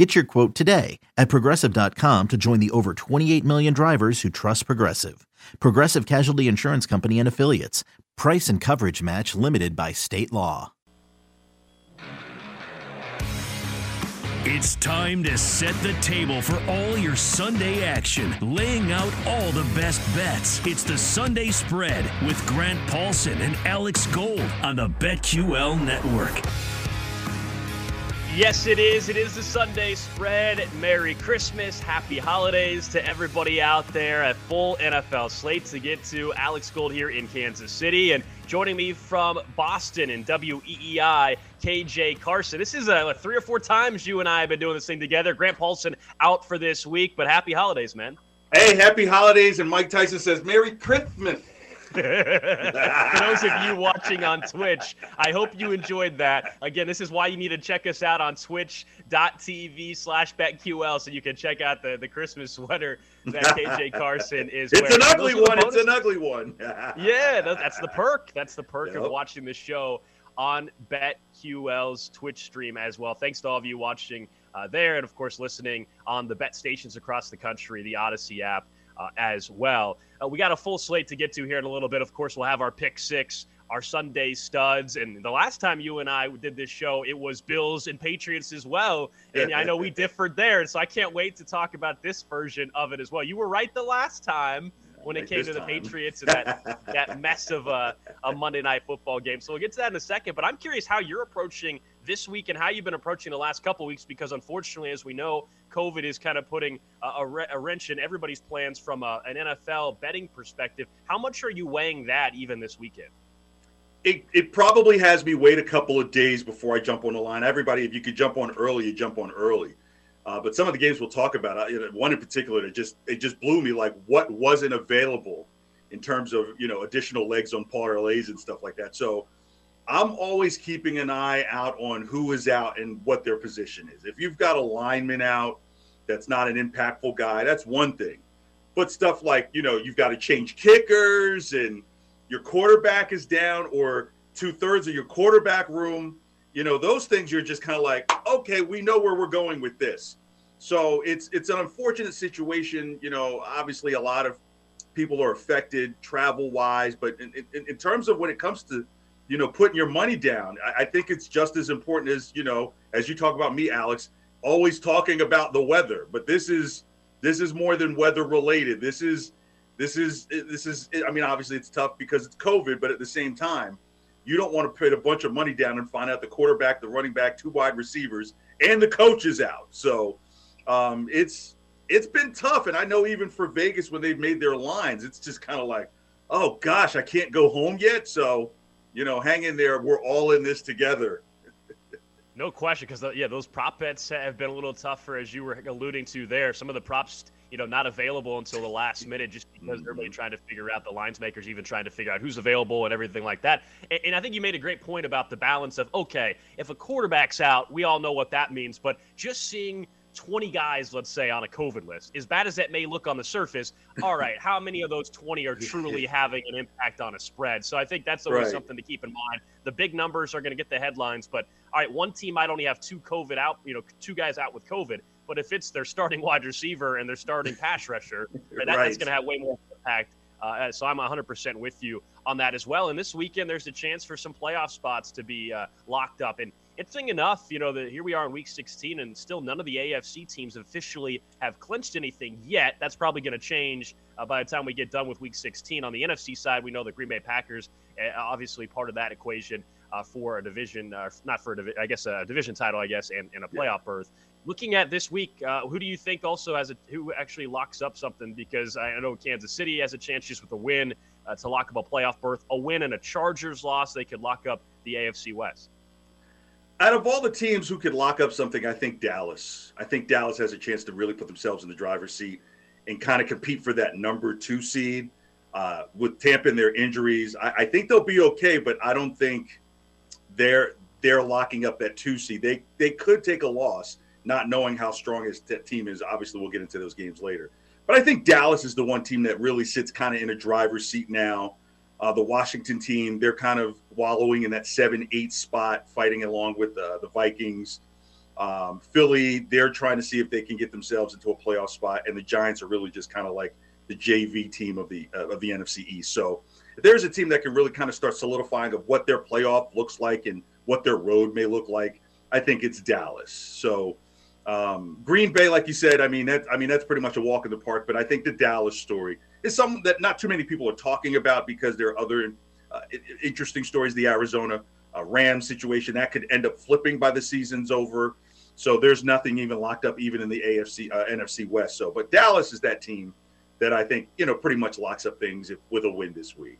Get your quote today at progressive.com to join the over 28 million drivers who trust Progressive. Progressive Casualty Insurance Company and Affiliates. Price and coverage match limited by state law. It's time to set the table for all your Sunday action, laying out all the best bets. It's the Sunday Spread with Grant Paulsen and Alex Gold on the BetQL Network. Yes, it is. It is the Sunday spread. Merry Christmas. Happy holidays to everybody out there. A full NFL slate to get to. Alex Gold here in Kansas City. And joining me from Boston in WEEI, KJ Carson. This is uh, three or four times you and I have been doing this thing together. Grant Paulsen out for this week, but happy holidays, man. Hey, happy holidays. And Mike Tyson says, Merry Christmas. For those of you watching on Twitch, I hope you enjoyed that. Again, this is why you need to check us out on twitch.tv slash betql so you can check out the, the Christmas sweater that KJ Carson is It's wearing. an ugly one. It's an ugly one. yeah, that, that's the perk. That's the perk of watching the show on BetQL's Twitch stream as well. Thanks to all of you watching uh, there, and of course listening on the bet stations across the country, the Audacy app uh, as well. Uh, we got a full slate to get to here in a little bit. Of course, we'll have our pick six, our Sunday studs, and the last time you and I did this show, it was Bills and Patriots as well. And I know we differed there, so I can't wait to talk about this version of it as well. You were right the last time when it Right came to the time. Patriots and that that mess of a, a Monday night football game. So we'll get to that in a second. But I'm curious how you're approaching this week and how you've been approaching the last couple weeks because unfortunately, as we know, COVID is kind of putting a, a, a wrench in everybody's plans from a, an NFL betting perspective. How much are you weighing that even this weekend? it, it probably has me wait a couple of days before I jump on the line. Everybody, if you could jump on early, you jump on early. Uh, but some of the games we'll talk about, uh, know, one in particular that just it just blew me like what wasn't available in terms of you know additional legs on parlays and stuff like that. So I'm always keeping an eye out on who is out and what their position is. If you've got a lineman out that's not an impactful guy, that's one thing. But stuff like you know you've got to change kickers and your quarterback is down or two thirds of your quarterback room, you know, those things you're just kind of like, okay, we know where we're going with this. So it's it's an unfortunate situation. You know, obviously a lot of people are affected travel wise, but in, in, in terms of when it comes to, you know, putting your money down, I, I think it's just as important as, you know, as you talk about me, Alex, always talking about the weather. But this is this is more than weather related. This is this is this is i mean obviously it's tough because it's covid but at the same time you don't want to put a bunch of money down and find out the quarterback the running back two wide receivers and the coach is out so um, it's it's been tough and i know even for vegas when they've made their lines it's just kind of like oh gosh i can't go home yet so you know hang in there we're all in this together No question, because yeah, those prop bets have been a little tougher, as you were alluding to there. Some of the props, you know, not available until the last minute, just because mm-hmm. everybody trying to figure out the lines makers, even trying to figure out who's available and everything like that. And, and I think you made a great point about the balance of okay, if a quarterback's out, we all know what that means, but just seeing 20 guys, let's say, on a COVID list, as bad as that may look on the surface, all right, how many of those 20 are truly having an impact on a spread? So I think that's always Right. something to keep in mind. The big numbers are going to get the headlines, but all right, one team might only have two COVID out, you know, two guys out with COVID, but if it's their starting wide receiver and their starting pass rusher, that, that's going to have way more impact. Uh, so I'm 100% with you on that as well. And this weekend, there's a chance for some playoff spots to be uh, locked up. And interesting enough, you know, that here we are in week 16, and still none of the AFC teams officially have clinched anything yet. That's probably going to change uh, by the time we get done with week 16. On the NFC side, we know the Green Bay Packers, uh, obviously part of that equation uh, for a division, uh, not for a divi- I guess a division title, I guess, and, and a playoff berth. Looking at this week, uh, who do you think also has a who actually locks up something? Because I know Kansas City has a chance just with a win uh, to lock up a playoff berth. A win and a Chargers loss, they could lock up the AFC West. Out of all the teams who could lock up something, I think Dallas. I think Dallas has a chance to really put themselves in the driver's seat and kind of compete for that number two seed. Uh, with Tampa and their injuries, I, I think they'll be okay, but I don't think they're they're locking up that two seed. They they could take a loss, not knowing how strong his t- team is. Obviously, we'll get into those games later. But I think Dallas is the one team that really sits kind of in a driver's seat now. Uh, the Washington team, they're kind of wallowing in that seven, eight spot, fighting along with uh, the Vikings. Um, Philly, they're trying to see if they can get themselves into a playoff spot, and the Giants are really just kind of like the JV team of the uh, of the NFC East. So there's a team that can really kind of start solidifying of what their playoff looks like and what their road may look like, I think it's Dallas. So um, Green Bay, like you said, I mean that I mean that's pretty much a walk in the park. But I think the Dallas story is something that not too many people are talking about because there are other uh, interesting stories. The Arizona uh, Rams situation that could end up flipping by the season's over. So there's nothing even locked up even in the AFC uh, NFC West. So, but Dallas is that team that I think you know pretty much locks up things if, with a win this week.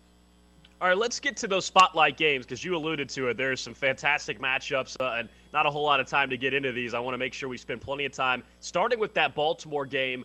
All right, let's get to those spotlight games because you alluded to it. There's some fantastic matchups uh, and not a whole lot of time to get into these. I want to make sure we spend plenty of time starting with that Baltimore game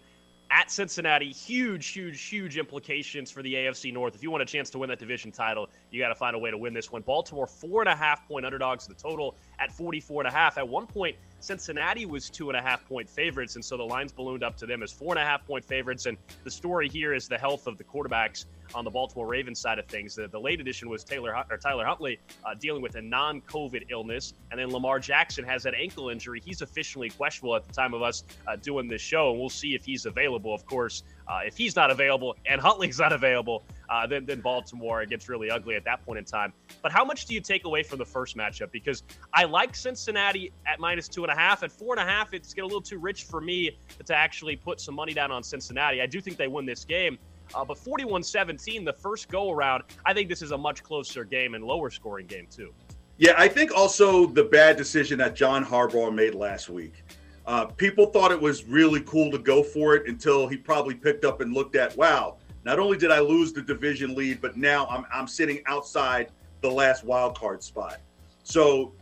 at Cincinnati. Huge, huge, huge implications for the AFC North. If you want a chance to win that division title, you got to find a way to win this one. Baltimore, four and a half point underdogs, the total at 44 and a half. At one point, Cincinnati was two and a half point favorites, and so the lines ballooned up to them as four and a half point favorites. And the story here is the health of the quarterbacks on the Baltimore Ravens side of things. The, the late addition was Taylor or Tyler Huntley uh, dealing with a non-COVID illness, and then Lamar Jackson has that ankle injury. He's officially questionable at the time of us uh, doing this show, and we'll see if he's available. Of course, uh, if he's not available and Huntley's not available, uh, then, then Baltimore gets really ugly at that point in time. But how much do you take away from the first matchup? Because I like Cincinnati at minus two and a half. At four and a half, it's getting a little too rich for me to actually put some money down on Cincinnati. I do think they win this game. Uh, but 41 17, the first go around, I think this is a much closer game and lower scoring game, too. Yeah, I think also the bad decision that John Harbaugh made last week. Uh, people thought it was really cool to go for it until he probably picked up and looked at, wow, not only did I lose the division lead, but now I'm, I'm sitting outside the last wild card spot. So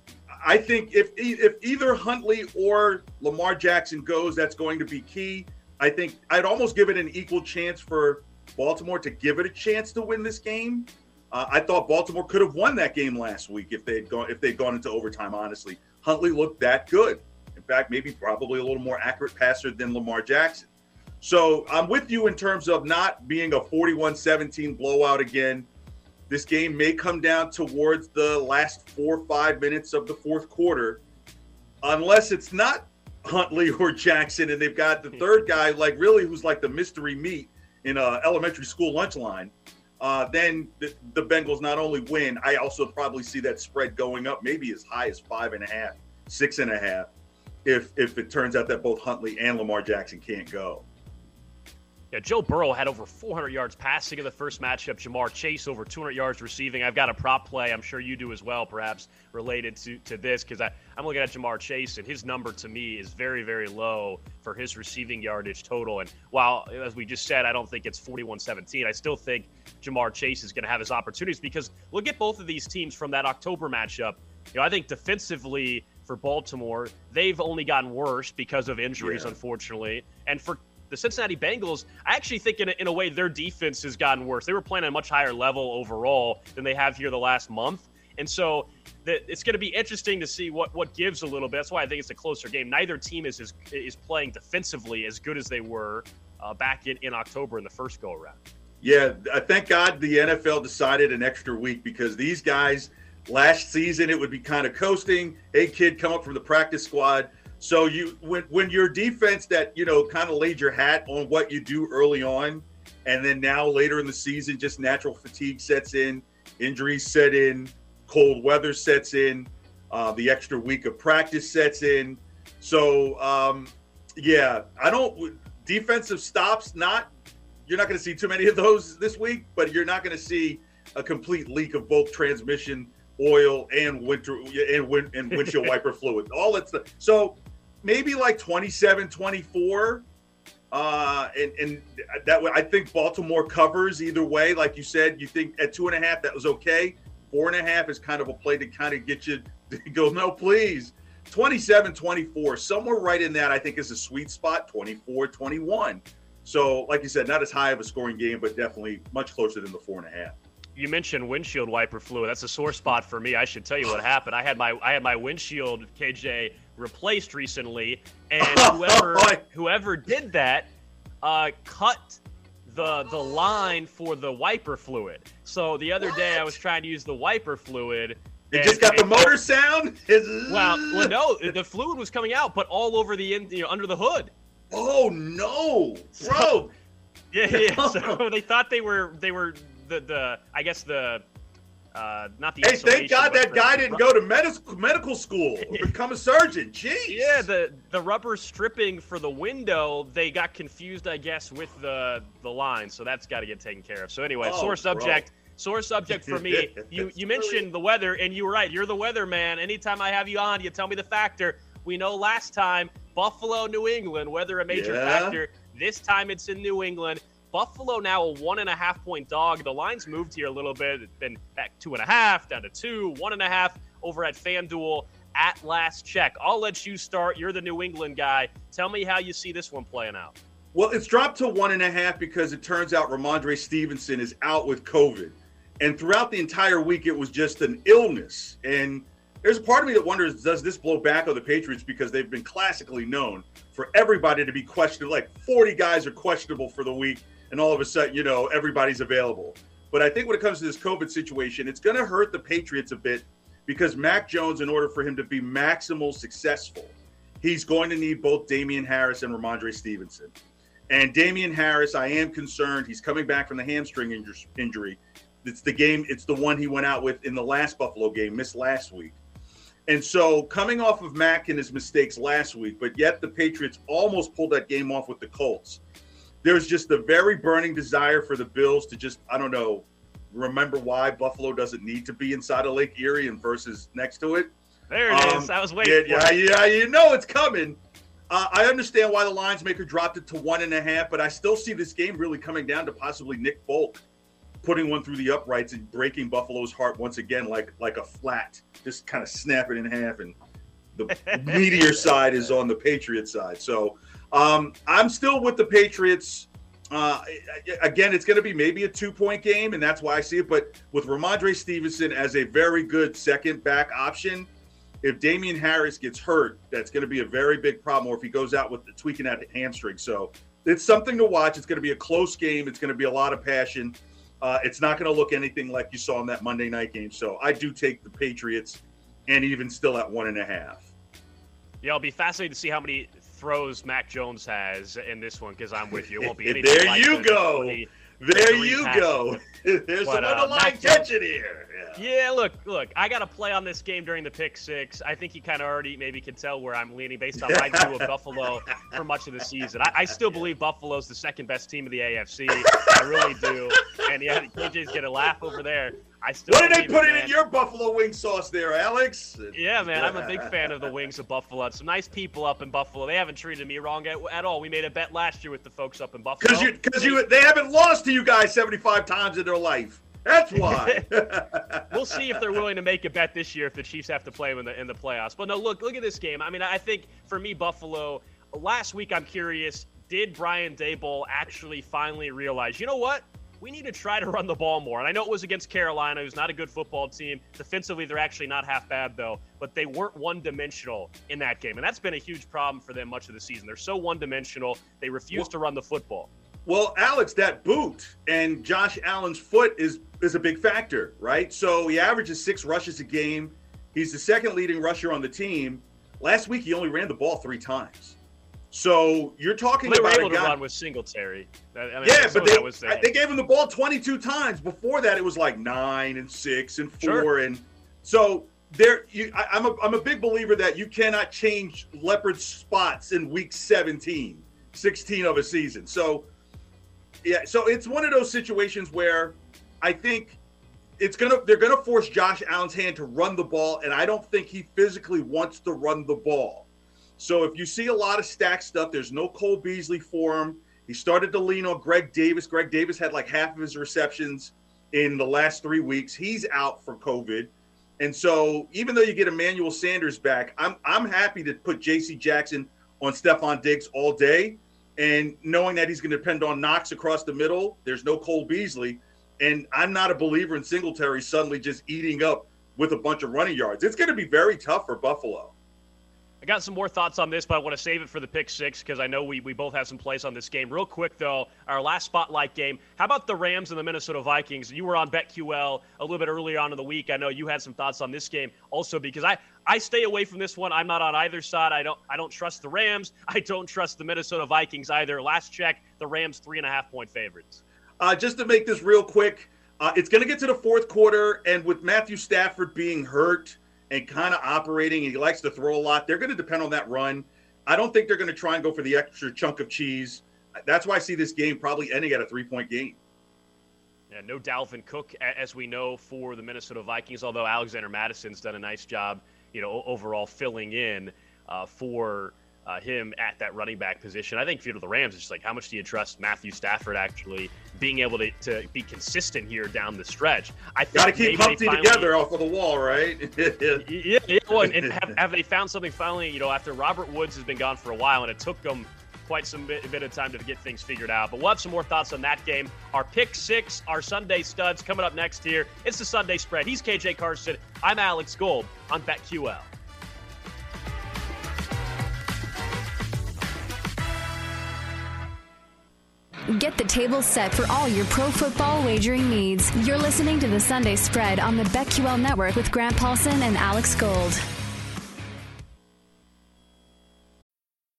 I think if if either Huntley or Lamar Jackson goes, that's going to be key. I think I'd almost give it an equal chance for Baltimore to give it a chance to win this game. Uh, I thought Baltimore could have won that game last week if they'd gone if they'd gone into overtime. Honestly, Huntley looked that good. In fact, maybe probably a little more accurate passer than Lamar Jackson. So I'm with you in terms of not being a 41 17 blowout again. This game may come down towards the last four or five minutes of the fourth quarter, unless it's not Huntley or Jackson and they've got the third guy, like really, who's like the mystery meat in a elementary school lunch line. Uh, then the, the Bengals not only win, I also probably see that spread going up, maybe as high as five and a half, six and a half, if if it turns out that both Huntley and Lamar Jackson can't go. Yeah, Joe Burrow had over 400 yards passing in the first matchup. Ja'Marr Chase over 200 yards receiving. I've got a prop play. I'm sure you do as well, perhaps related to, to this, because I'm looking at Ja'Marr Chase, and his number to me is very, very low for his receiving yardage total. And while, as we just said, I don't think it's 41 17, I still think Ja'Marr Chase is going to have his opportunities because look at both of these teams from that October matchup. You know, I think defensively for Baltimore, they've only gotten worse because of injuries, yeah. unfortunately. And for the Cincinnati Bengals, I actually think in a, in a way their defense has gotten worse. They were playing at a much higher level overall than they have here the last month. And so the, it's going to be interesting to see what, what gives a little bit. That's why I think it's a closer game. Neither team is is, is playing defensively as good as they were uh, back in, in October in the first go around. Yeah, thank God the NFL decided an extra week because these guys last season it would be kind of coasting. Hey, kid, come up from the practice squad. So you when when your defense that you know kind of laid your hat on what you do early on, and then now later in the season, just natural fatigue sets in, injuries set in, cold weather sets in, uh, the extra week of practice sets in. So um, yeah, I don't defensive stops. Not you're not going to see too many of those this week, but you're not going to see a complete leak of both transmission oil and winter and, wind, and windshield wiper fluid. All that stuff. So maybe like 27, 24. Uh, and, and that I think Baltimore covers either way. Like you said, you think at two and a half that was okay. Four and a half is kind of a play to kind of get you to go, no, please. 27, 24, somewhere right in that, I think is a sweet spot. 24, 21. So, like you said, not as high of a scoring game, but definitely much closer than the four and a half. You mentioned windshield wiper fluid. That's a sore spot for me. I should tell you what happened. I had my I had my windshield KJ replaced recently, and whoever whoever did that uh, cut the the line for the wiper fluid. So the other what? day I was trying to use the wiper fluid. It just got the motor sound. well, well, no, the fluid was coming out, but all over the in, you know, under the hood. Oh no, bro! So, yeah, yeah. So they thought they were they were the the I guess the uh, not the. Hey, thank God that guy didn't go to medical medical school become a surgeon. Jeez. Yeah, the the rubber stripping for the window, they got confused, I guess, with the the line. So that's got to get taken care of. So anyway, oh, sore subject. Bro. Sore subject for me. you you mentioned the weather, and you were right. You're the weather man. Anytime I have you on, you tell me the factor. We know last time Buffalo, New England, weather a major yeah. factor. This time it's in New England. Buffalo now a one and a half point dog. The line's moved here a little bit. It's been back two and a half, down to two, one and a half over at FanDuel at last check. I'll let you start. You're the New England guy. Tell me how you see this one playing out. Well, it's dropped to one and a half because it turns out Rhamondre Stevenson is out with COVID. And throughout the entire week, it was just an illness. And there's a part of me that wonders does this blow back on the Patriots because they've been classically known for everybody to be questionable. Like 40 guys are questionable for the week and all of a sudden, you know, everybody's available. But I think when it comes to this COVID situation, it's going to hurt the Patriots a bit because Mac Jones, in order for him to be maximal successful, he's going to need both Damien Harris and Rhamondre Stevenson. And Damien Harris, I am concerned. He's coming back from the hamstring injury. It's the game, it's the one he went out with in the last Buffalo game, missed last week. And so, coming off of Mac and his mistakes last week, but yet the Patriots almost pulled that game off with the Colts there's just a very burning desire for the Bills to just, I don't know, remember why Buffalo doesn't need to be inside of Lake Erie and versus next to it. There it um, is. I was waiting. Yeah, yeah, yeah, you know it's coming. Uh, I understand why the lines maker dropped it to one and a half, but I still see this game really coming down to possibly Nick Folk putting one through the uprights and breaking Buffalo's heart once again, like like a flat, just kind of snap it in half, and the meteor side is on the Patriot side. So um, I'm still with the Patriots. Uh, again, it's going to be maybe a two point game, and that's why I see it. But with Rhamondre Stevenson as a very good second back option, if Damien Harris gets hurt, that's going to be a very big problem, or if he goes out with the tweaking at the hamstring. So it's something to watch. It's going to be a close game. It's going to be a lot of passion. Uh, it's not going to look anything like you saw in that Monday night game. So I do take the Patriots, and even still at one and a half. Yeah, I'll be fascinated to see how many throws Mac Jones has in this one because I'm with you. It won't be anything. there like you go. there you go. There's but, uh, underlying tension here. Yeah. yeah, look, look. I got to play on this game during the pick six. I think you kind of already maybe can tell where I'm leaning based on my view of Buffalo for much of the season. I, I, still believe Buffalo's the second best team of the AFC. I really do. And yeah, KJ's gonna laugh over there. I still. What did they put it, in your buffalo wing sauce there, Alex? Yeah, man, I'm a big fan of the wings of Buffalo. Some nice people up in Buffalo. They haven't treated me wrong at, at all. We made a bet last year with the folks up in Buffalo. Because you, because you, they haven't lost to you guys 75 times in their life. That's why. we'll see if they're willing to make a bet this year if the Chiefs have to play them in the in the playoffs. But no, look, look at this game. I mean, I think for me, Buffalo. Last week, I'm curious. Did Brian Daboll actually finally realize? You know what? We need to try to run the ball more. And I know it was against Carolina, who's not a good football team. Defensively, they're actually not half bad, though, but they weren't one dimensional in that game. And that's been a huge problem for them much of the season. They're so one dimensional, they refuse well, to run the football. Well, Alex, that boot and Josh Allen's foot is is a big factor, right? So he averages six rushes a game. He's the second leading rusher on the team. Last week, he only ran the ball three times. So you're talking well, they about were able to run with Singletary. I mean, yeah, but they, was, they gave him the ball 22 times. Before that, it was like nine and six and four, sure. and so there. You, I, I'm a I'm a big believer that you cannot change leopard spots in week 17, 16 of a season. So yeah, so it's one of those situations where I think it's gonna they're gonna force Josh Allen's hand to run the ball, and I don't think he physically wants to run the ball. So if you see a lot of stack stuff, there's no Cole Beasley for him. He started to lean on Greg Davis. Greg Davis had like half of his receptions in the last three weeks. He's out for COVID. And so even though you get Emmanuel Sanders back, I'm I'm happy to put JC Jackson on Stefon Diggs all day. and knowing that he's going to depend on Knox across the middle. There's no Cole Beasley, and I'm not a believer in Singletary suddenly just eating up with a bunch of running yards. It's going to be very tough for Buffalo. I got some more thoughts on this, but I want to save it for the pick six because I know we, we both have some plays on this game. Real quick, though, our last spotlight game. How about the Rams and the Minnesota Vikings? You were on BetQL a little bit earlier on in the week. I know you had some thoughts on this game also because I, I stay away from this one. I'm not on either side. I don't I don't trust the Rams. I don't trust the Minnesota Vikings either. Last check, the Rams three and a half point favorites. Uh, just to make this real quick, uh, it's going to get to the fourth quarter, and with Matthew Stafford being hurt and kind of operating, and he likes to throw a lot. They're going to depend on that run. I don't think they're going to try and go for the extra chunk of cheese. That's why I see this game probably ending at a three point game. Yeah, no Dalvin Cook, as we know, for the Minnesota Vikings, although Alexander Mattison's done a nice job, you know, overall filling in uh, for uh, him at that running back position. I think for the Rams, it's just like how much do you trust Matthew Stafford actually being able to, to be consistent here down the stretch? I got to keep Humpty together off of the wall, right? yeah, yeah. Well, and have, have, they found something finally? You know, after Robert Woods has been gone for a while, and it took them quite some bit, bit of time to get things figured out. But we'll have some more thoughts on that game. Our pick six, our Sunday studs coming up next here. It's the Sunday spread. He's KJ Carson. I'm Alex Gold on BetQL. Get the table set for all your pro football wagering needs. You're listening to the Sunday Spread on the BetQL Network with Grant Paulsen and Alex Gold.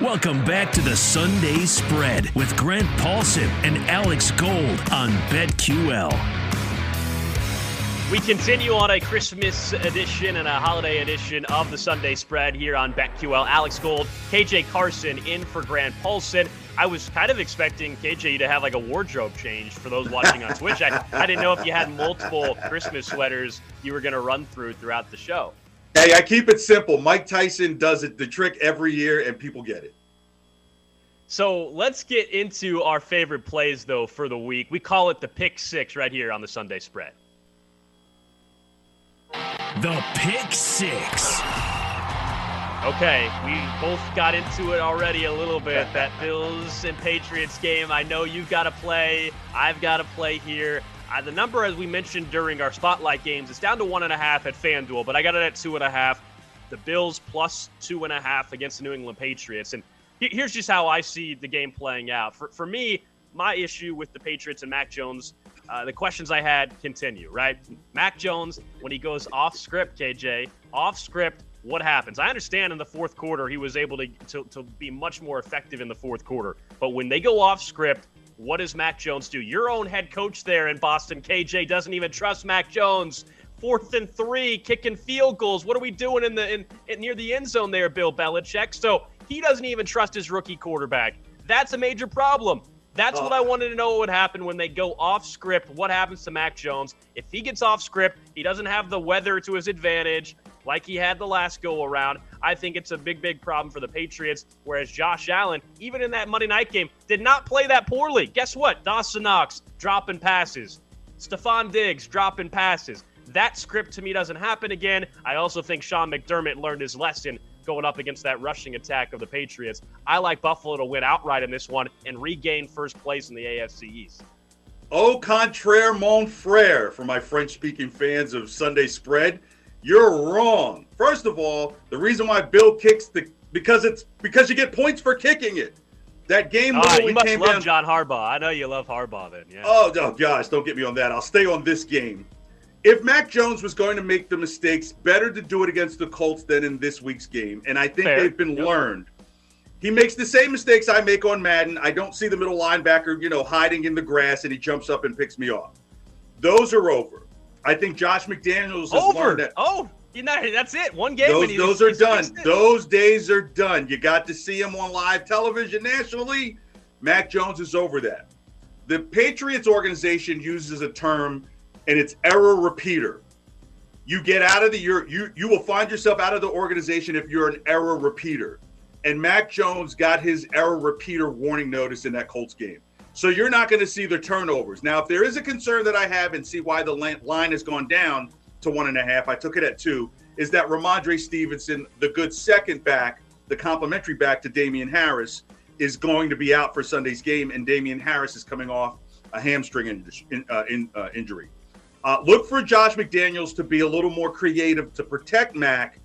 Welcome back to the Sunday Spread with Grant Paulsen and Alex Gold on BetQL. We continue on a Christmas edition and a holiday edition of the Sunday Spread here on BetQL. Alex Gold, KJ Carson in for Grant Paulsen. I was kind of expecting KJ to have like a wardrobe change for those watching on Twitch. I, I didn't know if you had multiple Christmas sweaters you were going to run through throughout the show. Hey, I keep it simple. Mike Tyson does it the trick every year, and people get it. So let's get into our favorite plays, though, for the week. We call it the pick six right here on the Sunday spread. The pick six. Okay, we both got into it already a little bit. That Bills and Patriots game. I know you've got to play. I've got to play here. Uh, the number, as we mentioned during our spotlight games, is down to one and a half at FanDuel, but I got it at two and a half. The Bills plus two and a half against the New England Patriots. And here's just how I see the game playing out. For, for me, my issue with the Patriots and Mac Jones, uh, the questions I had continue, right? Mac Jones, when he goes off script, KJ, off script, what happens? I understand in the fourth quarter he was able to, to, to be much more effective in the fourth quarter. But when they go off script, what does Mac Jones do? Your own head coach there in Boston, KJ, doesn't even trust Mac Jones. Fourth and three, kicking field goals. What are we doing in the in, in near the end zone there, Bill Belichick? So he doesn't even trust his rookie quarterback. That's a major problem. That's oh. what I oh. wanted to know what would happen when they go off script. What happens to Mac Jones? If he gets off script, he doesn't have the weather to his advantage like he had the last go around. I think it's a big, big problem for the Patriots. Whereas Josh Allen, even in that Monday night game, did not play that poorly. Guess what? Dawson Knox dropping passes, Stefon Diggs dropping passes. That script to me doesn't happen again. I also think Sean McDermott learned his lesson going up against that rushing attack of the Patriots. I like Buffalo to win outright in this one and regain first place in the AFC East. Au contraire, mon frere, for my French speaking fans of Sunday spread. You're wrong. First of all, the reason why Bill kicks the because it's because you get points for kicking it. That game ah, you must love down, John Harbaugh. I know you love Harbaugh then. Yeah. Oh, oh gosh, don't get me on that. I'll stay on this game. If Mac Jones was going to make the mistakes, better to do it against the Colts than in this week's game. And I think Fair. they've been yep. learned. He makes the same mistakes I make on Madden. I don't see the middle linebacker, you know, hiding in the grass and he jumps up and picks me off. Those are over. I think Josh McDaniels has over. that. Oh, You know, that's it. One game. Those, those are done. Those days are done. You got to see him on live television nationally. Mac Jones is over that. The Patriots organization uses a term, and it's error repeater. You get out of the you you you will find yourself out of the organization if you're an error repeater. And Mac Jones got his error repeater warning notice in that Colts game. So you're not going to see the turnovers. Now, if there is a concern that I have and see why the line has gone down, to one and a half. I took it at two. Is that Rhamondre Stevenson, the good second back, the complimentary back to Damien Harris, is going to be out for Sunday's game, and Damien Harris is coming off a hamstring in, uh, in, uh, injury. Uh, look for Josh McDaniels to be a little more creative to protect Mac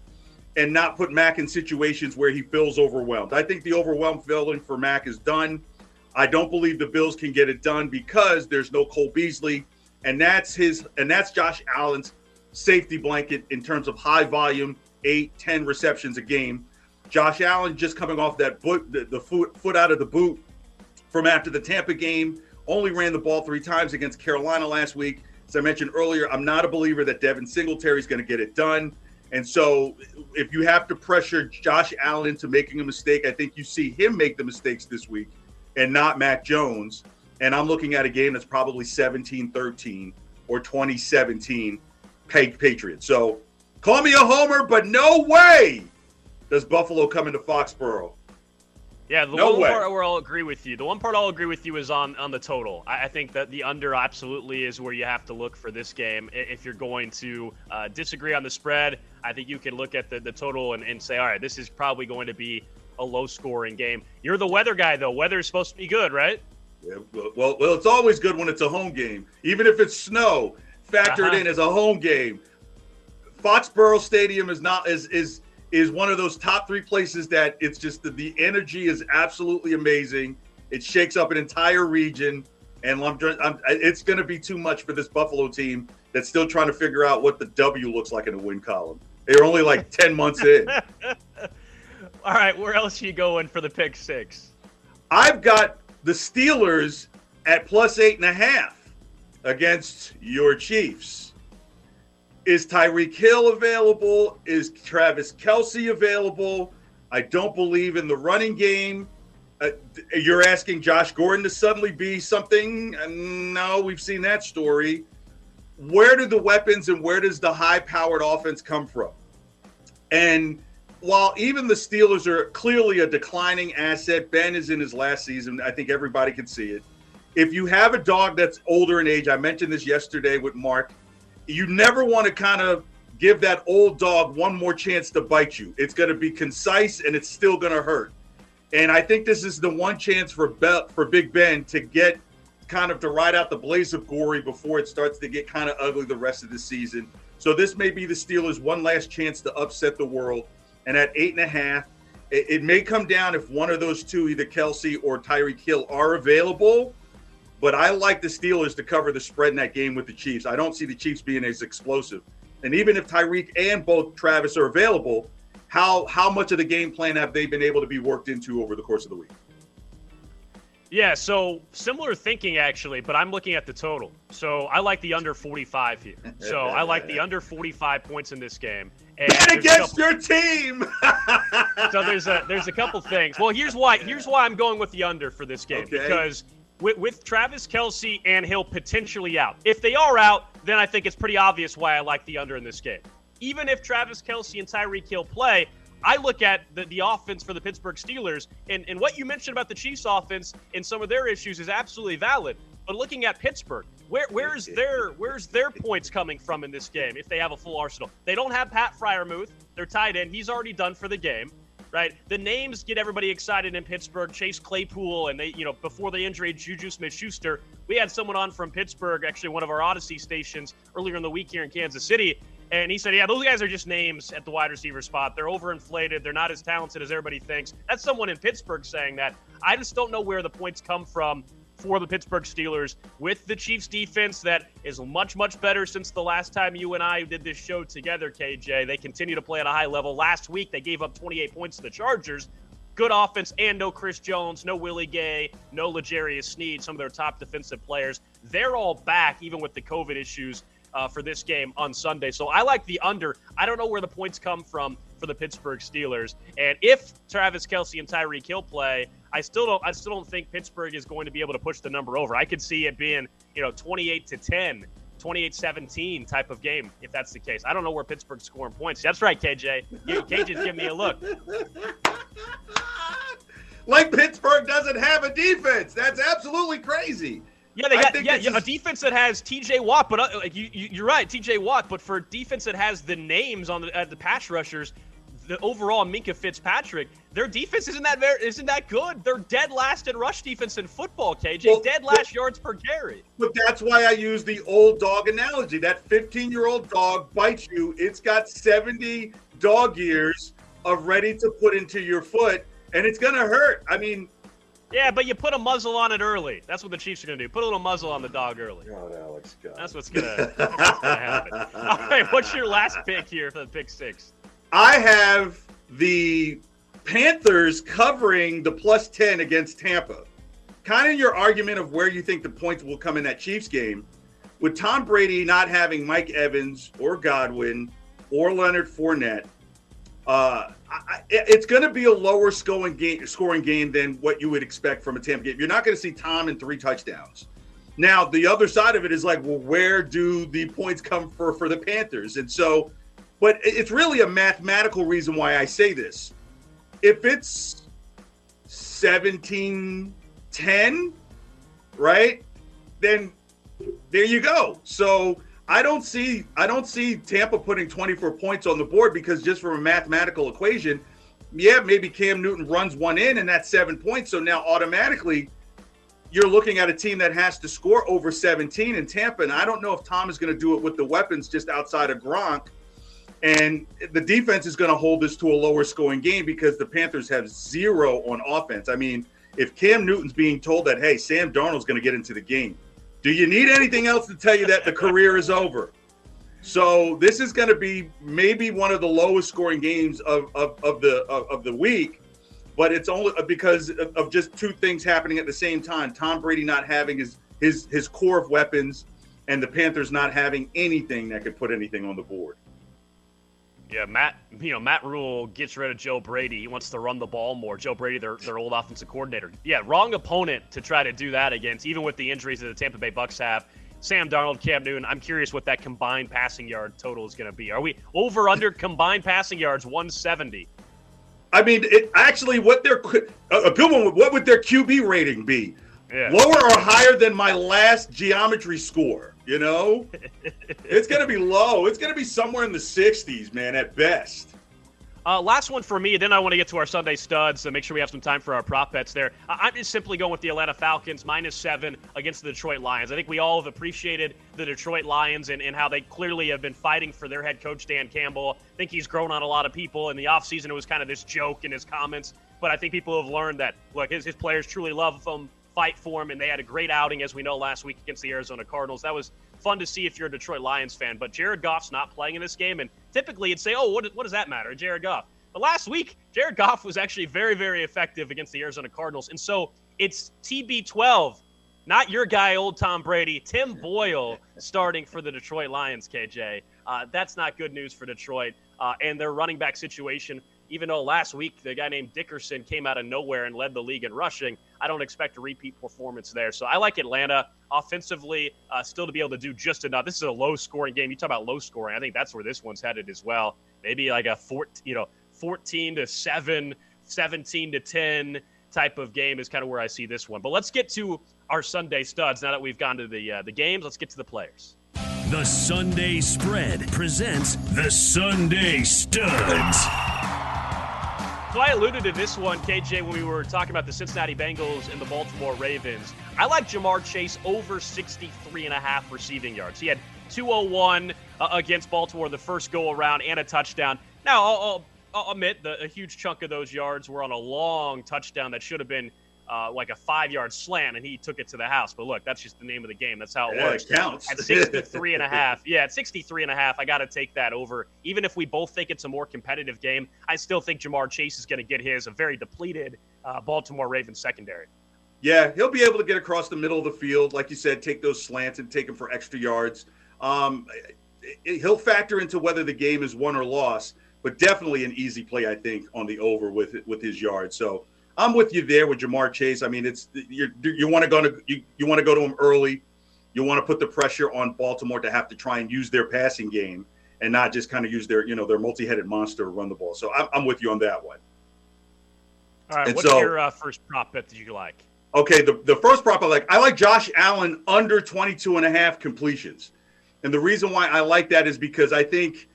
and not put Mac in situations where he feels overwhelmed. I think the overwhelmed feeling for Mac is done. I don't believe the Bills can get it done because there's no Cole Beasley, and that's his and that's Josh Allen's safety blanket in terms of high volume, eight, 10 receptions a game. Josh Allen just coming off that boot, the, the foot, foot out of the boot from after the Tampa game, only ran the ball three times against Carolina last week. As I mentioned earlier, I'm not a believer that Devin Singletary is going to get it done. And so if you have to pressure Josh Allen into making a mistake, I think you see him make the mistakes this week and not Mac Jones. And I'm looking at a game that's probably 17 13 or 2017 Patriots. So call me a homer, but no way does Buffalo come into Foxborough. Yeah, the no one way. part where I'll agree with you. The one part I'll agree with you is on on the total. I, I, think that the under absolutely is where you have to look for this game. If you're going to uh, disagree on the spread, I think you can look at the, the total and, and say, all right, this is probably going to be a low scoring game. You're the weather guy, though. Weather is supposed to be good, right? Yeah, well, well, it's always good when it's a home game, even if it's snow factored uh-huh. in as a home game. Foxborough Stadium is not is is is one of those top three places that it's just the, the energy is absolutely amazing. It shakes up an entire region, and I'm, I'm, it's going to be too much for this Buffalo team that's still trying to figure out what the W looks like in the win column. They're only like ten months in. All right, where else are you going for the pick six? I've got the Steelers at plus eight and a half against your Chiefs. Is Tyreek Hill available? Is Travis Kelce available? I don't believe in the running game. Uh, you're asking Josh Gordon to suddenly be something? Uh, no, we've seen that story. Where do the weapons and where does the high powered offense come from? And while even the Steelers are clearly a declining asset, Ben is in his last season. I think everybody can see it if you have a dog that's older in age, I mentioned this yesterday with Mark, you never want to kind of give that old dog one more chance to bite you. It's going to be concise and it's still going to hurt. And I think this is the one chance for Be- for Big Ben to get kind of to ride out the blaze of glory before it starts to get kind of ugly the rest of the season. So this may be the Steelers' one last chance to upset the world. And at eight and a half, it, it may come down if one of those two, either Kelce or Tyreek Hill, are available but I like the Steelers to cover the spread in that game with the Chiefs. I don't see the Chiefs being as explosive. And even if Tyreek and both Travis are available, how how much of the game plan have they been able to be worked into over the course of the week? Yeah, so similar thinking actually, but I'm looking at the total. So I like the under 45 here. So I like the under 45 points in this game. And Bet against couple, your team. so there's a there's a couple things. Well, here's why here's why I'm going with the under for this game okay. because with, with Travis Kelce and Hill potentially out. If they are out, then I think it's pretty obvious why I like the under in this game. Even if Travis Kelce and Tyreek Hill play, I look at the, the offense for the Pittsburgh Steelers, and, and what you mentioned about the Chiefs offense and some of their issues is absolutely valid. But looking at Pittsburgh, where where's their where's their points coming from in this game if they have a full arsenal? They don't have Pat Freiermuth. They're tied in. He's already done for the game right? The names get everybody excited in Pittsburgh. Chase Claypool, and they, you know, before the injury, Juju Smith-Schuster. We had someone on from Pittsburgh, actually one of our Audacy stations earlier in the week here in Kansas City, and he said, "Yeah, those guys are just names at the wide receiver spot. They're overinflated. They're not as talented as everybody thinks." That's someone in Pittsburgh saying that. I just don't know where the points come from for the Pittsburgh Steelers with the Chiefs defense that is much, much better since the last time you and I did this show together, KJ. They continue to play at a high level. Last week, they gave up 28 points to the Chargers. Good offense and no Chris Jones, no Willie Gay, no L'Jarius Sneed, some of their top defensive players. They're all back, even with the COVID issues uh, for this game on Sunday. So I like the under. I don't know where the points come from for the Pittsburgh Steelers. And if Travis Kelce and Tyreek Hill play, I still don't I still don't think Pittsburgh is going to be able to push the number over. I could see it being, you know, 28 to 10, 28-17 type of game if that's the case. I don't know where Pittsburgh's scoring points. That's right, KJ. You, KJ's giving me a look. like Pittsburgh doesn't have a defense. That's absolutely crazy. Yeah, they got yeah, yeah a defense that has T.J. Watt, but uh, like you, you, are right, T.J. Watt. But for defense that has the names on the uh, the pass rushers, the overall Minkah Fitzpatrick, their defense isn't that very isn't that good. They're dead last in rush defense in football. KJ, well, dead last yards per carry. But that's why I use the old dog analogy. That 15 year old dog bites you. It's got 70 dog years of ready to put into your foot, and it's gonna hurt. I mean yeah, but you put a muzzle on it early. That's what the Chiefs are going to do. Put a little muzzle on the dog early. God, Alex, God. That's what's going to happen. All right, what's your last pick here for the pick six? I have the Panthers covering the plus 10 against Tampa. Kind of your argument of where you think the points will come in that Chiefs game. With Tom Brady not having Mike Evans or Godwin or Leonard Fournette, uh, I, it's going to be a lower scoring game, scoring game than what you would expect from a Tampa game. You're not going to see Tom in three touchdowns. Now, the other side of it is like, well, where do the points come for for the Panthers? And so, but it's really a mathematical reason why I say this. If it's 17 10, right? Then there you go. So I don't see I don't see Tampa putting 24 points on the board because just from a mathematical equation, yeah, maybe Cam Newton runs one in and that's seven points. So now automatically you're looking at a team that has to score over 17 in Tampa. And I don't know if Tom is going to do it with the weapons just outside of Gronk. And the defense is going to hold this to a lower scoring game because the Panthers have zero on offense. I mean, if Cam Newton's being told that, hey, Sam Darnold's going to get into the game, do you need anything else to tell you that the career is over? So this is going to be maybe one of the lowest scoring games of, of, of the of, of, the week, but it's only because of, of just two things happening at the same time. Tom Brady not having his his his core of weapons, and the Panthers not having anything that could put anything on the board. Yeah, Matt. You know, Matt Rhule gets rid of Joe Brady. He wants to run the ball more. Joe Brady, their their old offensive coordinator. Yeah, wrong opponent to try to do that against. Even with the injuries that the Tampa Bay Bucks have, Sam Darnold, Cam Newton. I'm curious what that combined passing yard total is going to be. Are we over under combined passing yards 170? I mean, it, actually, what their a good one. What would their QB rating be? Yeah. Lower or higher than my last geometry score? You know, it's going to be low. It's going to be somewhere in the 60s, man, at best. Uh, last one for me, then I want to get to our Sunday studs and make sure we have some time for our prop bets there. I'm just simply going with the Atlanta Falcons minus seven against the Detroit Lions. I think we all have appreciated the Detroit Lions and, and how they clearly have been fighting for their head coach, Dan Campbell. I think he's grown on a lot of people. In the offseason, it was kind of this joke in his comments, but I think people have learned that, look, his, his players truly love him fight for him, and they had a great outing, as we know, last week against the Arizona Cardinals. That was fun to see if you're a Detroit Lions fan. But Jared Goff's not playing in this game, and typically you'd say, oh, what, what does that matter? Jared Goff. But last week, Jared Goff was actually very, very effective against the Arizona Cardinals. And so it's TB12, not your guy, old Tom Brady, Tim Boyle starting for the Detroit Lions, KJ. Uh, that's not good news for Detroit. Uh, and their running back situation even though last week the guy named Dickerson came out of nowhere and led the league in rushing, I don't expect a repeat performance there. So I like Atlanta offensively, uh, still to be able to do just enough. This is a low scoring game. You talk about low scoring. I think that's where this one's headed as well. Maybe like a 14, you know, 14 to 7, 17 to 10 type of game is kind of where I see this one. But let's get to our Sunday studs now that we've gone to the uh, the games. Let's get to the players. The Sunday Spread presents the Sunday Studs. So I alluded to this one, KJ, when we were talking about the Cincinnati Bengals and the Baltimore Ravens. I like Ja'Marr Chase over 63 and a half receiving yards. He had 201 uh, against Baltimore the first go around and a touchdown. Now, I'll, I'll, I'll admit that a huge chunk of those yards were on a long touchdown that should have been uh, like a five yard slant and he took it to the house. But look, that's just the name of the game. That's how it yeah, works. It counts. At 63 and a half. Yeah, at 63 and a half, I got to take that over. Even if we both think it's a more competitive game, I still think Ja'Marr Chase is going to get his, a very depleted uh, Baltimore Ravens secondary. Yeah, he'll be able to get across the middle of the field. Like you said, take those slants and take them for extra yards. Um, he'll factor into whether the game is won or lost, but definitely an easy play, I think, on the over with with his yards. So I'm with you there with Ja'Marr Chase. I mean, it's you you want to go to you, you want to go to him early. You want to put the pressure on Baltimore to have to try and use their passing game and not just kind of use their you know their multi-headed monster to run the ball. So I'm, I'm with you on that one. All right, and what's so, your uh, first prop bet that you like? Okay, the, the first prop I like, I like Josh Allen under 22 and a half completions. And the reason why I like that is because I think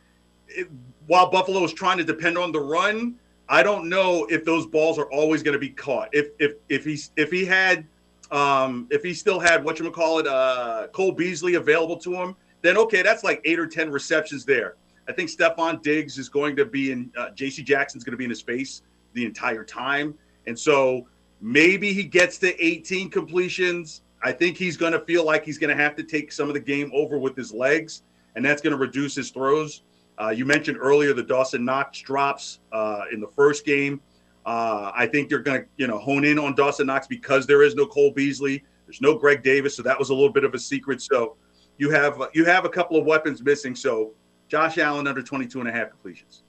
it, while Buffalo is trying to depend on the run, I don't know if those balls are always going to be caught. If if if he's if he had um if he still had what you call it uh Cole Beasley available to him, then okay, that's like eight or ten receptions there. I think Stefon Diggs is going to be in uh, J.C. Jackson's going to be in his face the entire time, and so maybe he gets to 18 completions. I think he's going to feel like he's going to have to take some of the game over with his legs, and that's going to reduce his throws. Uh, you mentioned earlier the Dawson Knox drops uh, in the first game. Uh, I think they're going to, you know, hone in on Dawson Knox because there is no Cole Beasley. There's no Greg Davis, so that was a little bit of a secret. So you have you have a couple of weapons missing. So Josh Allen under 22 and a half completions.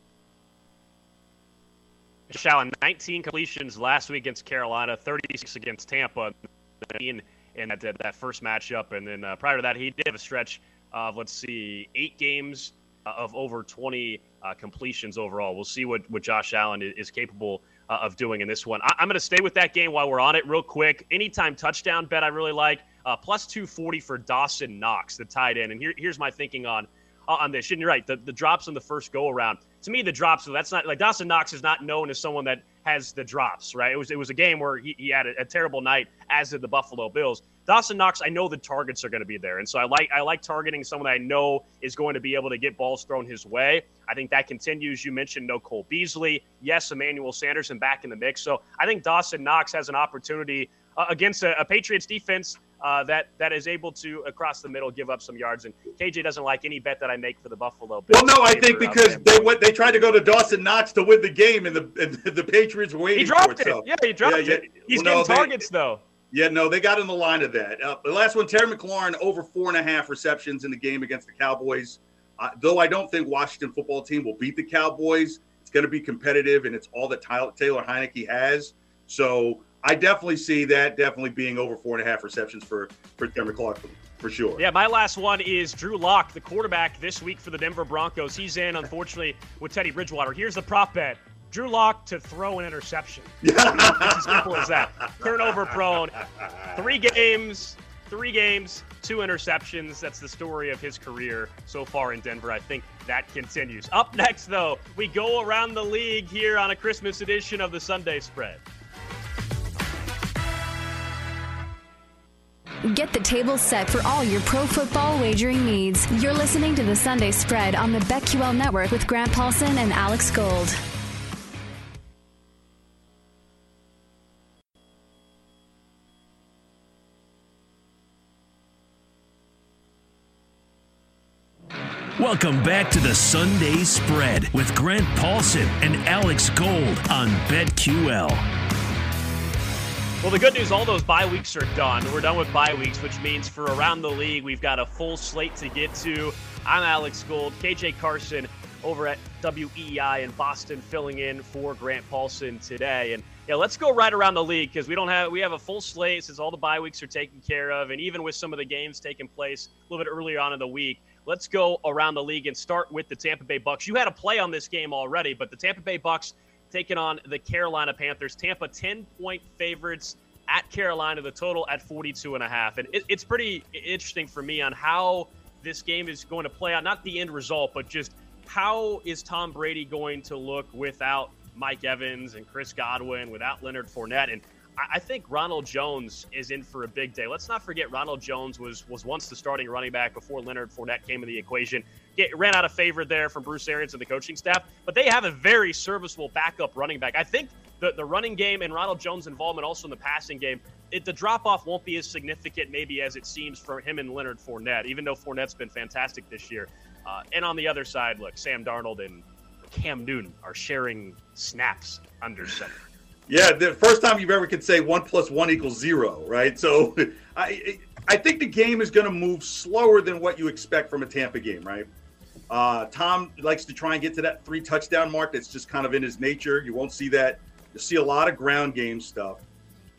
Josh Allen, 19 completions last week against Carolina, 36 against Tampa in, that, that first matchup. And then uh, prior to that, he did have a stretch of, let's see, eight games of over 20 uh, completions overall. We'll see what, what Josh Allen is, capable uh, of doing in this one. I, am going to stay with that game while we're on it real quick. Anytime touchdown bet I really like. Uh, plus 240 for Dawson Knox, the tight end. And here, here's my thinking on on this. And you're right, the, the drops in the first go around. To me, the drops, that's not like Dawson Knox is not known as someone that has the drops, right? It was it was a game where he, he had a, a terrible night, as did the Buffalo Bills. Dawson Knox, I know the targets are going to be there, and so I like I like targeting someone I know is going to be able to get balls thrown his way. I think that continues. You mentioned no Cole Beasley, yes, Emmanuel Sanderson back in the mix, so I think Dawson Knox has an opportunity uh, against a, a Patriots defense uh, that that is able to across the middle give up some yards. And KJ doesn't like any bet that I make for the Buffalo Bills. Well, no, I think because they went, they tried to go to Dawson Knox to win the game, and the and the Patriots were waiting he dropped for it. So. Yeah, he dropped yeah, it. Yeah. He's well, getting no, targets they, though. Yeah, no, they got in the line of that. Uh, the last one, Terry McLaurin, over four and a half receptions in the game against the Cowboys. Uh, though I don't think Washington football team will beat the Cowboys, it's going to be competitive, and it's all that Taylor Heinicke has. So I definitely see that definitely being over four and a half receptions for for Denver Clark for sure. Yeah, my last one is Drew Lock, the quarterback this week for the Denver Broncos. He's in, unfortunately, with Teddy Bridgewater. Here's the prop bet. Drew Lock to throw an interception. Yeah. It's as simple as that. Turnover prone. Three games, three games, two interceptions. That's the story of his career so far in Denver. I think that continues. Up next, though, we go around the league here on a Christmas edition of the Sunday Spread. Get the table set for all your pro football wagering needs. You're listening to the Sunday Spread on the BetQL Network with Grant Paulsen and Alex Gold. Welcome back to the Sunday Spread with Grant Paulsen and Alex Gold on BetQL. Well, the good news, all those bye weeks are done. We're done with bye weeks, which means for around the league, we've got a full slate to get to. I'm Alex Gold, KJ Carson over at WEEI in Boston, filling in for Grant Paulsen today. And yeah, let's go right around the league because we don't have we have a full slate since all the bye weeks are taken care of, and even with some of the games taking place a little bit earlier on in the week. Let's go around the league and start with the Tampa Bay Bucks. You had a play on this game already, but the Tampa Bay Bucks taking on the Carolina Panthers. Tampa 10 point favorites at Carolina, the total at 42 and a half. And it, it's pretty interesting for me on how this game is going to play out, not the end result, but just how is Tom Brady going to look without Mike Evans and Chris Godwin, without Leonard Fournette? And I think Ronald Jones is in for a big day. Let's not forget Ronald Jones was was once the starting running back before Leonard Fournette came in the equation. Get, ran out of favor there from Bruce Arians and the coaching staff, but they have a very serviceable backup running back. I think the, the running game and Ronald Jones' involvement also in the passing game, it, the drop off won't be as significant maybe as it seems for him and Leonard Fournette, even though Fournette's been fantastic this year. Uh, and on the other side, look, Sam Darnold and Cam Newton are sharing snaps under center. Yeah, the first time you've ever could say one plus one equals zero, right? So, I, I think the game is going to move slower than what you expect from a Tampa game, right? Uh, Tom likes to try and get to that three touchdown mark. That's just kind of in his nature. You won't see that. You'll see a lot of ground game stuff.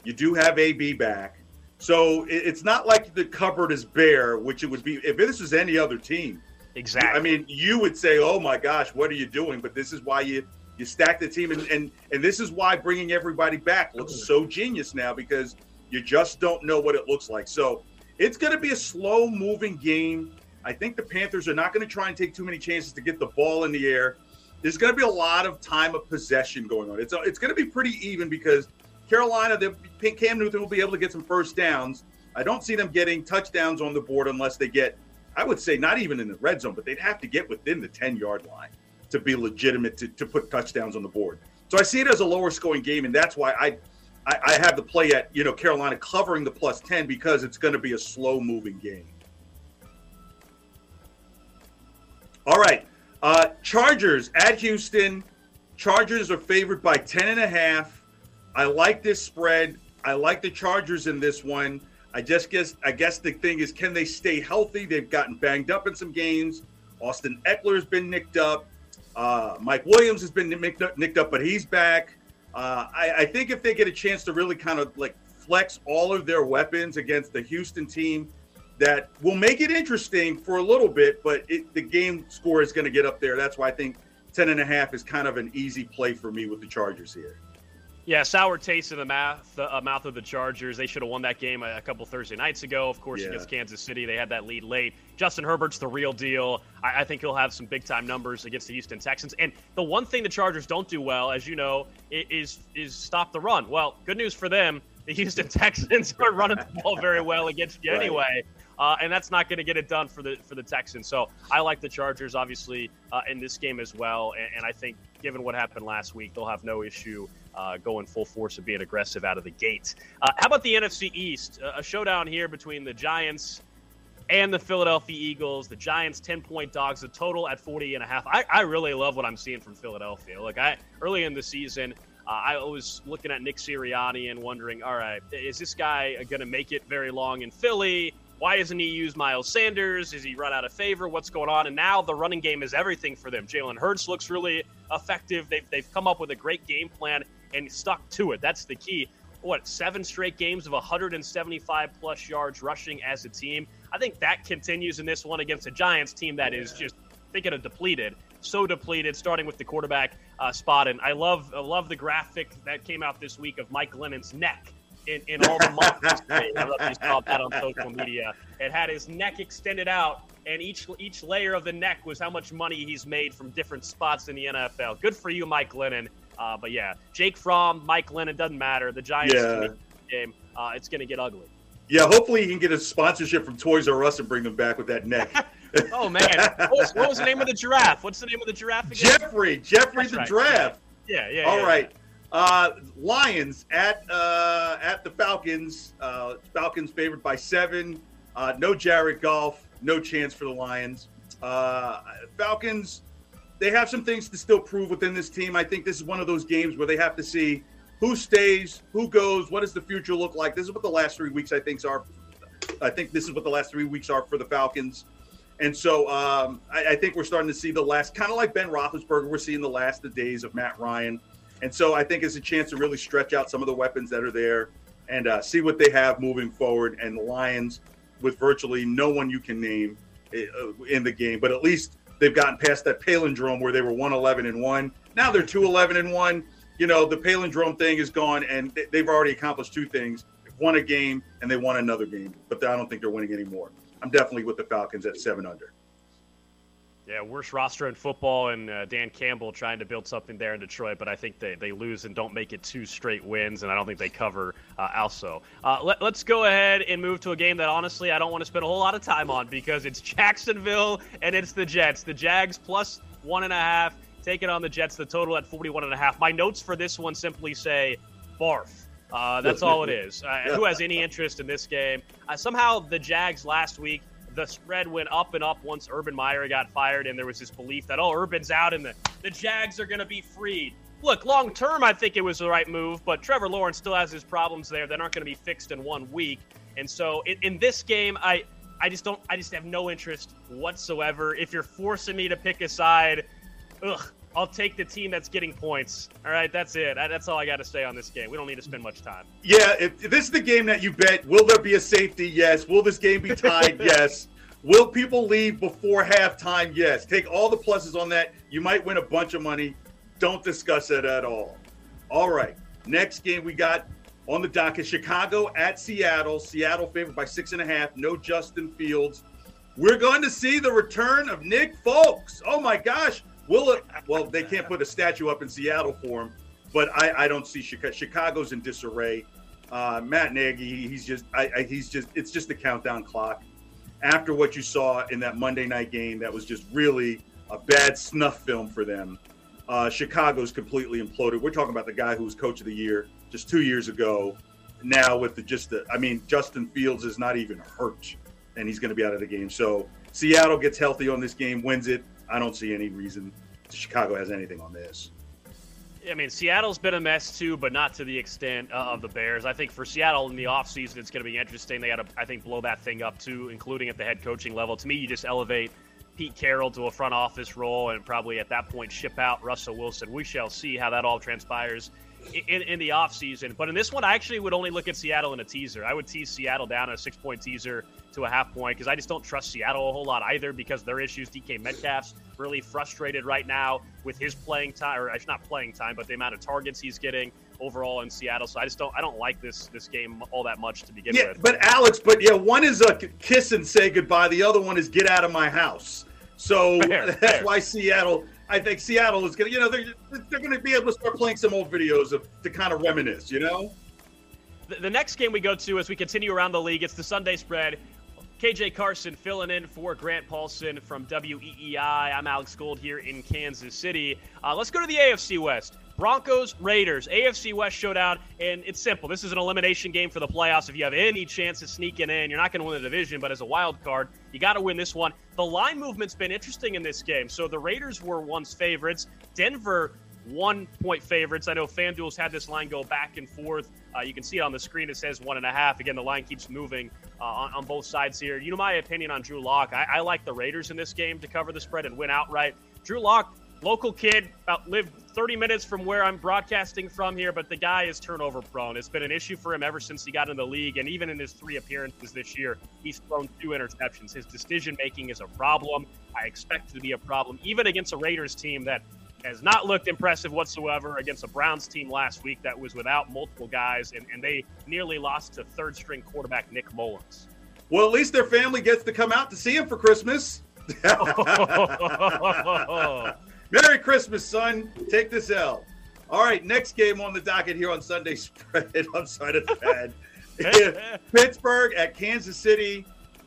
You do have AB back. So it's not like the cupboard is bare, which it would be if this is any other team. Exactly. I mean, you would say, "Oh my gosh, what are you doing?" But this is why you you stack the team, and and and this is why bringing everybody back looks so genius now because you just don't know what it looks like. So it's going to be a slow moving game. I think the Panthers are not going to try and take too many chances to get the ball in the air. There's going to be a lot of time of possession going on. It's it's going to be pretty even because Carolina, the Cam Newton will be able to get some first downs. I don't see them getting touchdowns on the board unless they get, I would say, not even in the red zone, but they'd have to get within the 10 yard line to be legitimate to, to put touchdowns on the board. So I see it as a lower scoring game, and that's why I, I, I have the play at you know Carolina covering the plus 10 because it's going to be a slow moving game. All right. Uh, Chargers at Houston. Chargers are favored by 10 and a half. I like this spread. I like the Chargers in this one. I just guess I guess the thing is can they stay healthy? They've gotten banged up in some games. Austin Ekeler's been nicked up. Uh, Mike Williams has been nicked up, nicked up but he's back. Uh, I, I think if they get a chance to really kind of like flex all of their weapons against the Houston team, that will make it interesting for a little bit, but it, the game score is going to get up there. That's why I think 10 and a half is kind of an easy play for me with the Chargers here. Yeah, sour taste in the mouth, uh, mouth of the Chargers. They should have won that game a, a couple Thursday nights ago. Of course, yeah. against Kansas City, they had that lead late. Justin Herbert's the real deal. I, I think he'll have some big time numbers against the Houston Texans. And the one thing the Chargers don't do well, as you know, is is stop the run. Well, good news for them. The Houston Texans are running the ball very well against you right. anyway uh, and that's not going to get it done for the for the Texans. So I like the Chargers, obviously, uh, in this game as well. And, and, I think, given what happened last week, they'll have no issue uh, going full force and being aggressive out of the gate. Uh, how about the NFC East? a showdown here between the Giants and the Philadelphia Eagles. The Giants 10 point dogs, the total at 40 and a half. I, I really love what I'm seeing from Philadelphia. Like I early in the season, uh, I was looking at Nick Sirianni and wondering, all right, is this guy going to make it very long in Philly? Why hasn't he used Miles Sanders? Is he run out of favor? What's going on? And now the running game is everything for them. Jalen Hurts looks really effective. They've, they've come up with a great game plan and stuck to it. That's the key. What, seven straight games of 175 plus yards rushing as a team? I think that continues in this one against a Giants team that is just thinking of depleted. So depleted, starting with the quarterback uh, spot. And I love, I love the graphic that came out this week of Mike Glennon's neck in, in all the months. I don't know if you saw that on social media. It had his neck extended out, and each each layer of the neck was how much money he's made from different spots in the NFL. Good for you, Mike Glennon. Uh, but yeah, Jake Fromm, Mike Glennon, doesn't matter. The Giants yeah. game, uh, it's going to get ugly. Yeah, hopefully he can get a sponsorship from Toys R Us and bring them back with that neck. oh man, what was, what was, the name of the giraffe? What's the name of the giraffe again? Jeffrey, Jeffrey That's the right. giraffe. Yeah, yeah. All yeah. right. Uh, Lions at uh, at the Falcons. Uh, Falcons favored by seven. Uh, no Jared Goff. No chance for the Lions. Uh, Falcons. They have some things to still prove within this team. I think this is one of those games where they have to see who stays, who goes, what does the future look like. This is what the last three weeks I think are. I think this is what the last three weeks are for the Falcons. And so um, I, I, think we're starting to see the last, kind of like Ben Roethlisberger, we're seeing the last the days of Matt Ryan. And so I think it's a chance to really stretch out some of the weapons that are there and uh, see what they have moving forward. And the Lions, with virtually no one you can name eh, uh, in the game, but at least they've gotten past that palindrome where they were 111 and 1. Now they're 211 and 1. You know, the palindrome thing is gone, and they've already accomplished two things. Won a game and they won another game, but I don't think they're winning anymore. I'm definitely with the Falcons at seven under. Yeah, worst roster in football, and uh, Dan Campbell trying to build something there in Detroit, but I think they, they lose and don't make it two straight wins, and I don't think they cover uh, also. Uh, let, us go ahead and move to a game that honestly I don't want to spend a whole lot of time on because it's Jacksonville and it's the Jets. The Jags plus one and a half, taking on the Jets, the total at 41 and a half. My notes for this one simply say barf. Uh, that's all it is. Uh, who has any interest in this game? Uh, somehow the Jags last week the spread went up and up once Urban Meyer got fired, and there was this belief that, oh, Urban's out and the, the Jags are going to be freed. Look, long term, I think it was the right move, but Trevor Lawrence still has his problems there that aren't going to be fixed in one week. And so in, in this game, I I just don't I just have no interest whatsoever. If you're forcing me to pick a side, ugh, I'll take the team that's getting points. All right, that's it. That's all I got to say on this game. We don't need to spend much time. Yeah, if, if this is the game that you bet. Will there be a safety? Yes. Will this game be tied? yes. Will people leave before halftime? Yes. Take all the pluses on that. You might win a bunch of money. Don't discuss it at all. All right. Next game we got on the docket Chicago at Seattle. Seattle favored by six and a half. No Justin Fields. We're going to see the return of Nick Foles. Oh my gosh. Will it? Well, they can't put a statue up in Seattle for him, but I, I don't see Chicago. Chicago's in disarray. Uh, Matt Nagy, he's just, I, I, he's just, it's just the countdown clock. After what you saw in that Monday night game, that was just really a bad snuff film for them. Uh, Chicago's completely imploded. We're talking about the guy who was coach of the year just two years ago. Now with the just the, I mean, Justin Fields is not even hurt, and he's going to be out of the game. So Seattle gets healthy on this game, wins it. I don't see any reason Chicago has anything on this. I mean, Seattle's been a mess too, but not to the extent uh, of the Bears. I think for Seattle in the offseason, it's going to be interesting. They got to, I think, blow that thing up too, including at the head coaching level. To me, you just elevate Pete Carroll to a front office role and probably at that point ship out Russell Wilson. We shall see how that all transpires in, in the offseason. But in this one, I actually would only look at Seattle in a teaser. I would tease Seattle down a six point teaser to a half point because I just don't trust Seattle a whole lot either because their issues. DK Metcalf's really frustrated right now with his playing time, or not playing time, but the amount of targets he's getting overall in Seattle. So I just don't I don't like this this game all that much to begin yeah, with. But Alex, but yeah, one is a kiss and say goodbye. The other one is get out of my house. So fair, that's fair. why Seattle. I think Seattle is going to, you know, they're, they're going to be able to start playing some old videos of to kind of reminisce, you know. The, next game we go to as we continue around the league, it's the Sunday spread. KJ Carson filling in for Grant Paulsen from WEEI. I'm Alex Gold here in Kansas City. Uh, let's go to the AFC West. Broncos, Raiders, AFC West showdown, and it's simple. This is an elimination game for the playoffs. If you have any chance of sneaking in, you're not going to win the division, but as a wild card, you got to win this one. The line movement's been interesting in this game. So the Raiders were once favorites. Denver one point favorites. I know FanDuel's had this line go back and forth. Uh, you can see it on the screen. It says one and a half. Again, the line keeps moving uh, on, on, both sides here. You know my opinion on Drew Lock. I, I, like the Raiders in this game to cover the spread and win outright. Drew Lock, local kid, about lived 30 minutes from where I'm broadcasting from here, but the guy is turnover prone. It's been an issue for him ever since he got in the league, and even in his three appearances this year, he's thrown two interceptions. His decision making is a problem. I expect it to be a problem, even against a Raiders team that has not looked impressive whatsoever against a Browns team last week that was without multiple guys, and, and they nearly lost to third string quarterback Nick Mullens. Well, at least their family gets to come out to see him for Christmas. Merry Christmas, son. Take this L. All right, next game on the docket here on Sunday spread. I'm sorry, that's bad. Pittsburgh at Kansas City.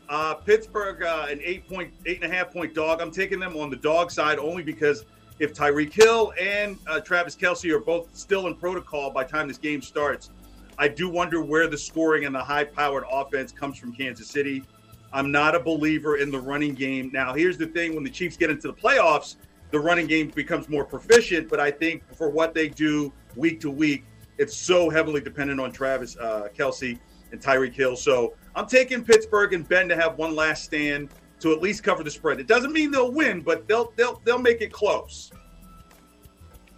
Uh, Pittsburgh, uh, an eight point, eight and a half point dog. I'm taking them on the dog side only because if Tyreek Hill and uh, Travis Kelce are both still in protocol by the time this game starts, I do wonder where the scoring and the high powered offense comes from Kansas City. I'm not a believer in the running game. Now, here's the thing when the Chiefs get into the playoffs, the running game becomes more proficient, but I think for what they do week to week, it's so heavily dependent on Travis uh, Kelce and Tyreek Hill. So I'm taking Pittsburgh and Ben to have one last stand to at least cover the spread. It doesn't mean they'll win, but they'll they'll they'll make it close.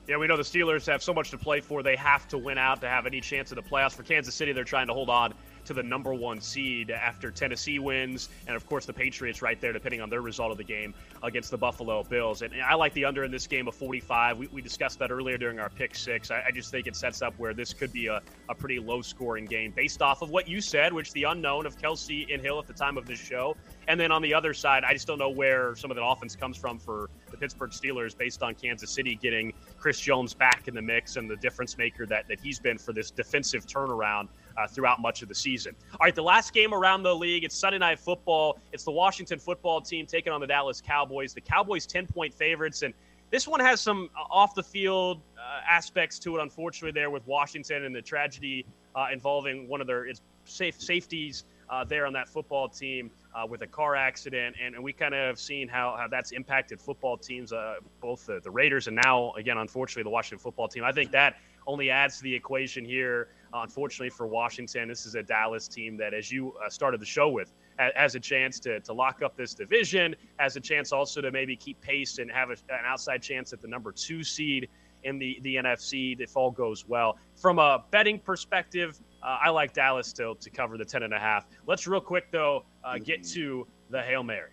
Yeah, we know the Steelers have so much to play for. They have to win out to have any chance of the playoffs. For Kansas City, they're trying to hold on to the number one seed after Tennessee wins, and of course the Patriots right there, depending on their result of the game against the Buffalo Bills. And I like the under in this game of 45. We, we discussed that earlier during our pick six. I, I, just think it sets up where this could be a, a pretty low scoring game based off of what you said, which the unknown of Kelce and Hill at the time of this show. And then on the other side, I just don't know where some of the offense comes from for the Pittsburgh Steelers based on Kansas City getting Chris Jones back in the mix and the difference maker that, that he's been for this defensive turnaround uh, throughout much of the season. All right, the last game around the league, it's Sunday Night Football. It's the Washington football team taking on the Dallas Cowboys. The Cowboys 10 point favorites. And this one has some uh, off the field uh, aspects to it, unfortunately, there with Washington and the tragedy uh, involving one of their safe, safeties uh, there on that football team uh, with a car accident, and, and we kind of have seen how, how that's impacted football teams, uh, both the, the Raiders and now, again, unfortunately, the Washington football team. I think that only adds to the equation here. Uh, unfortunately for Washington, this is a Dallas team that, as you uh, started the show with, has a chance to, to lock up this division, has a chance also to maybe keep pace and have a, an outside chance at the number two seed in the, the NFC if all goes well. From a betting perspective, uh, I like Dallas still to cover the 10.5. Let's real quick, though, uh, get to the Hail Mary.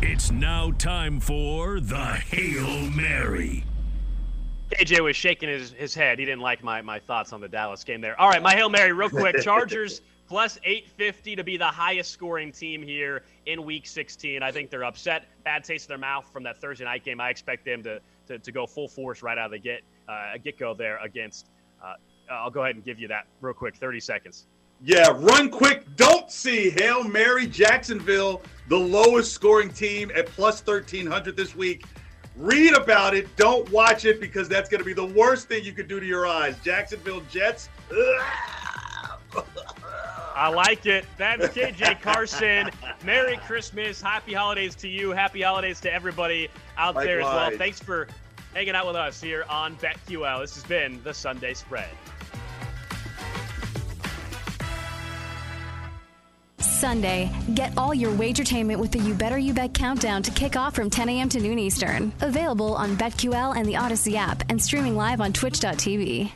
It's now time for the Hail Mary. KJ was shaking his, his head. He didn't like my, my thoughts on the Dallas game there. All right, my Hail Mary, real quick. Chargers plus 850 to be the highest scoring team here in week 16. I think they're upset. Bad taste in their mouth from that Thursday night game. I expect them to, to, to go full force right out of the get, uh, get go there against. Uh, I'll go ahead and give you that real quick 30 seconds. Yeah, run quick. Don't see Hail Mary Jacksonville, the lowest scoring team at plus 1300 this week. Read about it. Don't watch it because that's going to be the worst thing you could do to your eyes. Jacksonville Jets. I like it. That's KJ Carson. Merry Christmas. Happy holidays to you. Happy holidays to everybody out Likewise. there as well. Thanks for hanging out with us here on BetQL. This has been the Sunday Spread. Sunday. Get all your wagertainment with the You Better You Bet countdown to kick off from 10 a.m. to noon Eastern. Available on BetQL and the Audacy app and streaming live on twitch.tv.